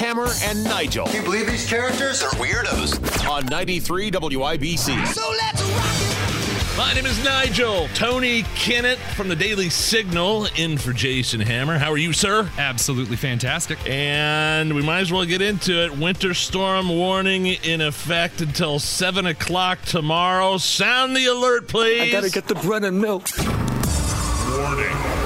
Hammer and Nigel. Can you believe these characters are weirdos? On 93 WIBC. So let's rock it! My name is Nigel. Tony Kinnett from the Daily Signal in for Jason Hammer. How are you, sir? Absolutely fantastic. And we might as well get into it. Winter storm warning in effect until 7 o'clock tomorrow. Sound the alert, please. I gotta get the bread and milk. Warning.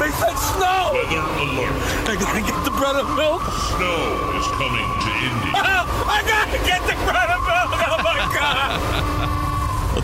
They said snow! Weather alert. I gotta get the bread and milk. Snow is coming to Indy. Oh, I gotta get the bread and milk! Oh my!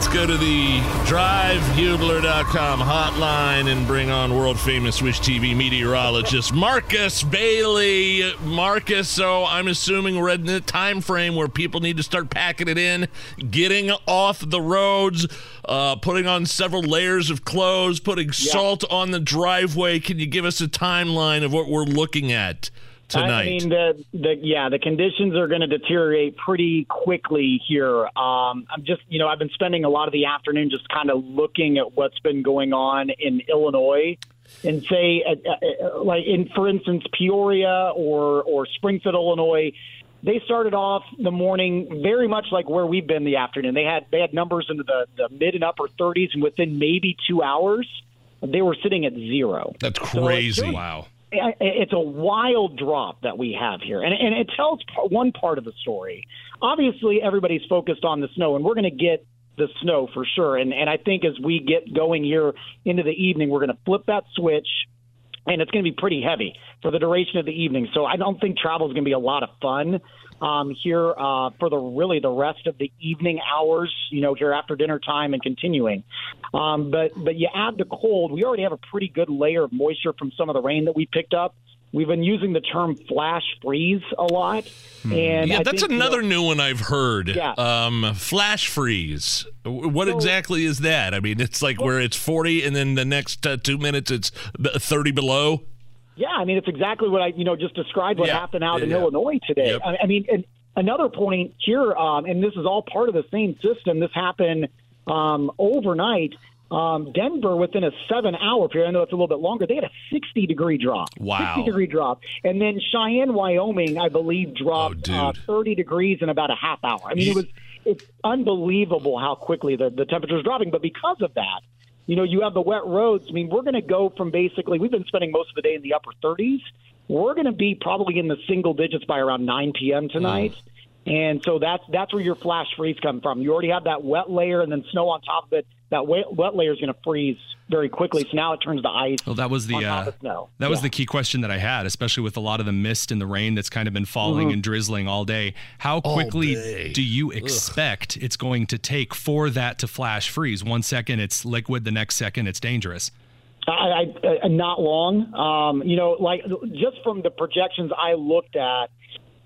Let's go to the drivehubler.com hotline and bring on world famous Wish TV meteorologist Marcus Bailey. Marcus, so I'm assuming we're in the time frame where people need to start packing it in, getting off the roads, uh, putting on several layers of clothes, putting salt on the driveway. Can you give us a timeline of what we're looking at? Tonight. I mean, the, the yeah, the conditions are going to deteriorate pretty quickly here. Um, I'm just, you know, I've been spending a lot of the afternoon just kind of looking at what's been going on in Illinois, and say, uh, uh, like in, for instance, Peoria or or Springfield, Illinois. They started off the morning very much like where we've been the afternoon. They had they had numbers into the, the mid and upper 30s, and within maybe two hours, they were sitting at zero. That's So crazy. it's- wow. It's a wild drop that we have here, and, and it tells one part of the story. Obviously, everybody's focused on the snow, and we're going to get the snow for sure. And and I think as we get going here into the evening, we're going to flip that switch, and it's going to be pretty heavy for the duration of the evening. So I don't think travel is going to be a lot of fun um, here uh, for the really the rest of the evening hours. You know, here after dinner time and continuing. Um, but but you add the cold. We already have a pretty good layer of moisture from some of the rain that we picked up. We've been using the term flash freeze a lot, and Yeah, I that's think, you know, another new one I've heard. Yeah. Um, flash freeze. What So- exactly is that? I mean, it's like where it's 40 and then the next uh, two minutes it's 30 below. Yeah, I mean it's exactly what I you know just described what Yeah. happened out in Yeah. Illinois today. Yep. I, I mean, and another point here, um, and this is all part of the same system. This happened um, overnight. Um, Denver, within a seven-hour period, I know it's a little bit longer. They had a 60 degree drop. Wow. 60 degree drop, and then Cheyenne, Wyoming, I believe, dropped Oh, uh, dude. 30 degrees in about a half hour. I mean, it was it's unbelievable how quickly the the temperature is dropping. But because of that, you know, you have the wet roads. I mean, we're going to go from basically, we've been spending most of the day in the upper 30s. We're going to be probably in the single digits by around 9 p.m. tonight. And so that's that's where your flash freeze come from. You already have that wet layer and then snow on top of it. That wet, wet layer is going to freeze very quickly. So now it turns to ice. Well, that was the uh, snow. that was Yeah. the key question that I had, especially with a lot of the mist and the rain that's kind of been falling Mhm. and drizzling all day. How quickly do you expect it's going to take for that to flash freeze? One second it's liquid, the next second it's dangerous. I, I, I not long. Um, you know, like just from the projections I looked at.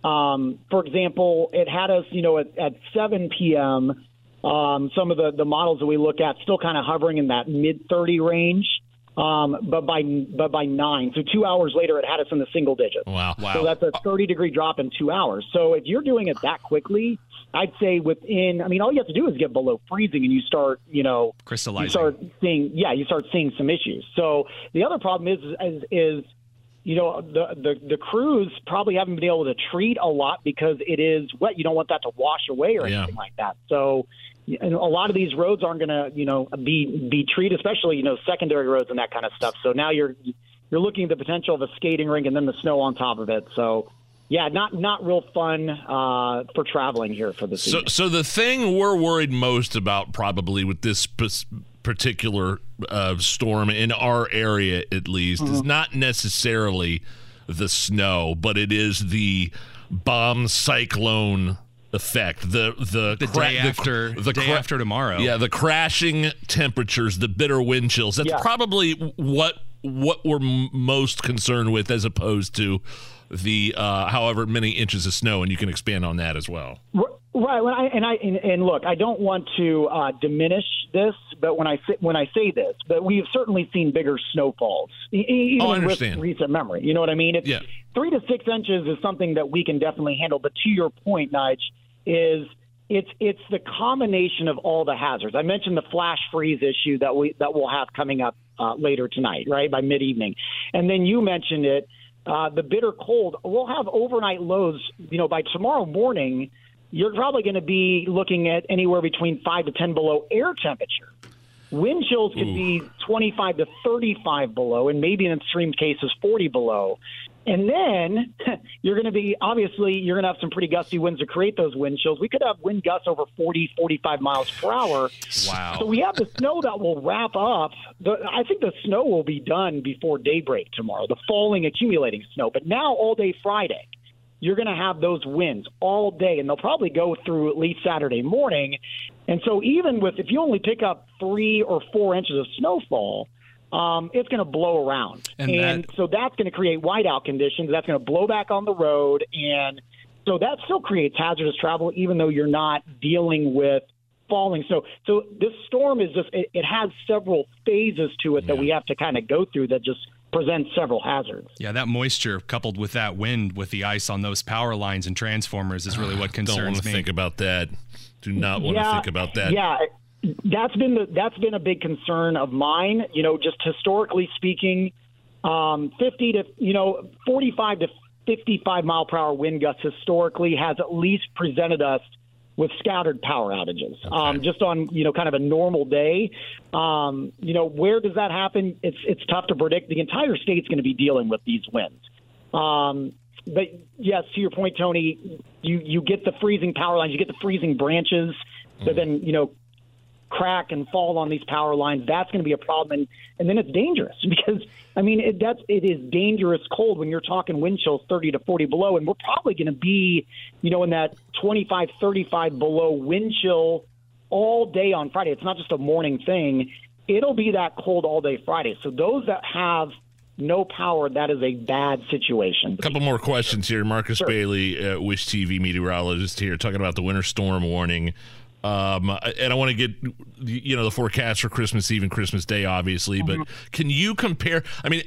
Um, for example, it had us, you know, at, at 7 p.m. Um, some of the the models that we look at still kind of hovering in that mid 30 range. Um, but by but by nine, so two hours later, it had us in the single digits. Wow. So that's a 30 degree drop in two hours. So if you're doing it that quickly, I'd say within, I mean, all you have to do is get below freezing and you start, you know, Crystallizing. you start seeing, yeah, you start seeing some issues. So the other problem is, is, is you know, the, the, the crews probably haven't been able to treat a lot because it is wet. You don't want that to wash away or Yeah. anything like that. So, and a lot of these roads aren't going to, you know, be be treated, especially you know secondary roads and that kind of stuff. So now you're you're looking at the potential of a skating rink and then the snow on top of it. So, yeah, not not real fun uh, for traveling here for the So, season. so the thing we're worried most about, probably with this p- particular uh, storm in our area, at least, is not necessarily the snow, but it is the bomb cyclone effect. The the The day after- the, day after tomorrow. Yeah, the crashing temperatures, the bitter wind chills. That's Yeah. probably what what we're m- most concerned with, as opposed to the uh, however many inches of snow, and you can expand on that as well. Right, when I, and I and, and look, I don't want to uh, diminish this, but when I say, when I say this, but we have certainly seen bigger snowfalls, even Oh, I with recent memory. You know what I mean? It's, Yeah. three to six inches is something that we can definitely handle. But to your point, Nige, is it's it's the combination of all the hazards. I mentioned the flash freeze issue that we that we'll have coming up uh, later tonight, right by mid evening, and then you mentioned it, uh, the bitter cold. We'll have overnight lows. You know, by tomorrow morning, you're probably going to be looking at anywhere between five to ten below air temperature. Wind chills could be 25 to 35 below, and maybe in extreme cases 40 below. And then you're going to be obviously you're going to have some pretty gusty winds to create those wind chills. We could have wind gusts over 40, 45 miles per hour. Wow. So we have the snow that will wrap up. The, I think the snow will be done before daybreak tomorrow. The falling, accumulating snow. But now all day Friday, you're going to have those winds all day, and they'll probably go through at least Saturday morning. And so even with if you only pick up three or four inches of snowfall, um, it's going to blow around, And and, that- so that's going to create whiteout conditions. That's going to blow back on the road, and so that still creates hazardous travel, even though you're not dealing with falling. So, so this storm is just it, it has several phases to it that we have to kind of go through that just present several hazards. Yeah, that moisture coupled with that wind with the ice on those power lines and transformers is really what concerns Don't want concerns to me. think about that. Do not want to think about that. Yeah, that's been the that's been a big concern of mine. You know, just historically speaking, um, fifty to you know forty five to fifty five mile per hour wind gusts historically has at least presented us with scattered power outages. Um, just on you know kind of a normal day. Um, you know, where does that happen? It's it's tough to predict. The entire state's going to be dealing with these winds. Um, but yes, to your point, Tony, you you get the freezing power lines, you get the freezing branches that then you know crack and fall on these power lines. That's going to be a problem, and and then it's dangerous because I mean it, that's it is dangerous cold when you're talking wind chills 30 to 40 below, and we're probably going to be you know in that 25 35 below wind chill all day on Friday. It's not just a morning thing. It'll be that cold all day Friday. So those that have no power, that is a bad situation. A couple more questions here. Marcus Bailey, uh, Wish TV meteorologist here, talking about the winter storm warning. Um, and I want to get you know the forecast for Christmas Eve and Christmas Day, obviously. But can you compare? I mean,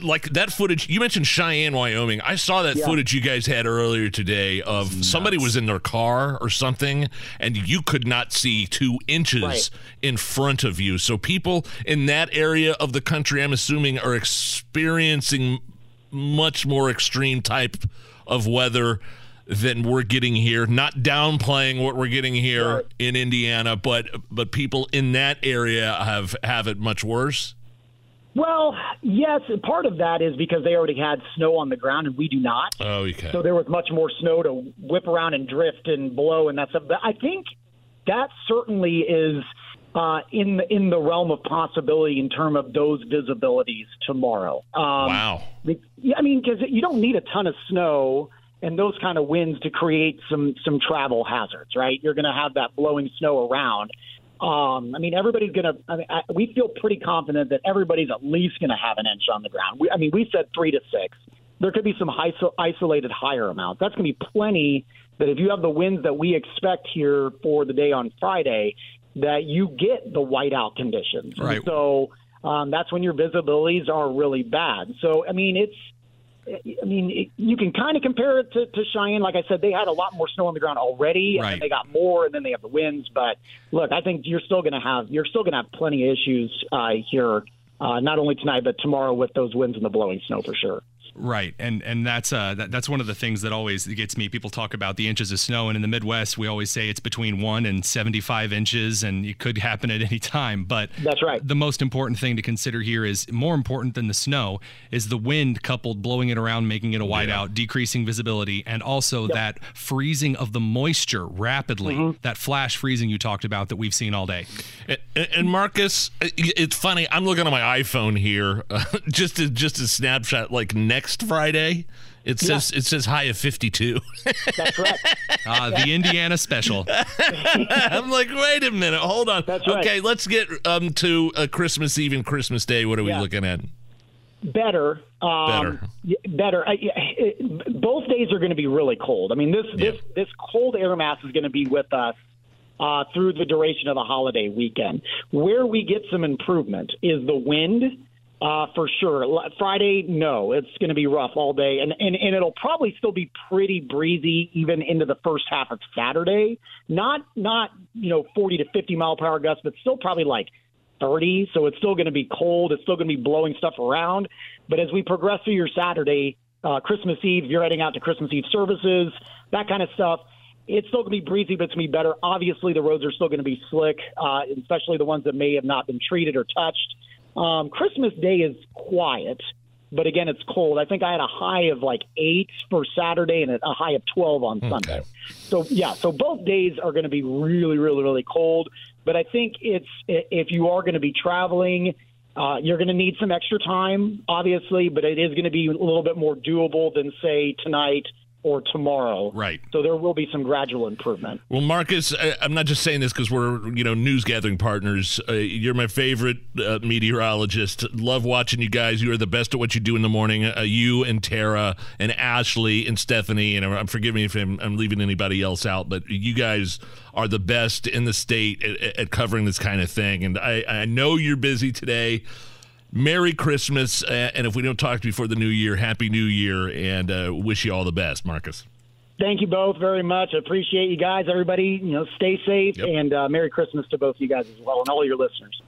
like that footage you mentioned, Cheyenne, Wyoming. I saw that footage you guys had earlier today of somebody was in their car or something, and you could not see two inches Right. in front of you. So people in that area of the country, I'm assuming, are experiencing much more extreme type of weather than we're getting here. Not downplaying what we're getting here in Indiana, but but people in that area have have it much worse. Well, yes, part of that is because they already had snow on the ground and we do not. Oh, okay. So there was much more snow to whip around and drift and blow and that stuff. But I think that certainly is uh, in the, in the realm of possibility in terms of those visibilities tomorrow. Um, wow. Yeah, I mean, because you don't need a ton of snow and those kind of winds to create some some travel hazards, right? You're going to have that blowing snow around. Um, I mean, everybody's going to. I mean, I, we feel pretty confident that everybody's at least going to have an inch on the ground. We, I mean, we said three to six. There could be some iso- isolated higher amounts. That's going to be plenty. That if you have the winds that we expect here for the day on Friday, that you get the whiteout conditions. And Right. so um, that's when your visibilities are really bad. So I mean, it's. I mean, it, you can kind of compare it to, to Cheyenne. Like I said, they had a lot more snow on the ground already, and Right. then they got more, and then they have the winds. But look, I think you're still going to have you're still going to have plenty of issues uh, here, uh, not only tonight but tomorrow with those winds and the blowing snow for sure. Right, and and that's uh that, that's one of the things that always gets me. People talk about the inches of snow, and in the Midwest, we always say it's between one and seventy-five inches, and it could happen at any time. But That's right. The most important thing to consider here is more important than the snow is the wind coupled blowing it around, making it a whiteout, decreasing visibility, and also that freezing of the moisture rapidly. Mm-hmm. That flash freezing you talked about that we've seen all day. And, and Marcus, it's funny. I'm looking at my iPhone here, uh, just a, just a snapshot. Like next Friday, it says it says high of 52. That's. Uh, the Indiana special. I'm like, wait a minute, hold on. That's right. Okay, let's get um to uh, Christmas Eve and Christmas Day. What are we looking at? Better, um, Better. better. I, it, both days are going to be really cold. I mean, this this this cold air mass is going to be with us uh, through the duration of the holiday weekend. Where we get some improvement is the wind. Uh, for sure. Friday, no, it's going to be rough all day, and, and and it'll probably still be pretty breezy even into the first half of Saturday. Not not you know 40 to 50 mile per hour gusts, but still probably like 30. So it's still going to be cold. It's still going to be blowing stuff around. But as we progress through your Saturday, uh, Christmas Eve, you're heading out to Christmas Eve services, that kind of stuff. It's still going to be breezy, but it's going to be better. Obviously, the roads are still going to be slick, uh, especially the ones that may have not been treated or touched. Um, Christmas Day is quiet, but again, it's cold. I think I had a high of like eight for Saturday and a high of 12 on Sunday. So, yeah, so both days are going to be really, really, really cold. But I think it's if you are going to be traveling, uh, you're going to need some extra time, obviously, but it is going to be a little bit more doable than, say, tonight or tomorrow. Right. So there will be some gradual improvement. Well, Marcus, I, I'm not just saying this because we're you know news gathering partners. Uh, you're my favorite uh, meteorologist. Love watching you guys. You are the best at what you do in the morning. Uh, you and Tara and Ashley and Stephanie. And I'm, I'm forgive me if I'm, I'm leaving anybody else out, but you guys are the best in the state at, at covering this kind of thing. And I, I know you're busy today. Merry Christmas, uh, and if we don't talk before the new year, Happy New Year, and uh, wish you all the best, Marcus. Thank you both very much. I appreciate you guys. Everybody, you know, stay safe Yep. and uh, Merry Christmas to both you guys as well and all your listeners.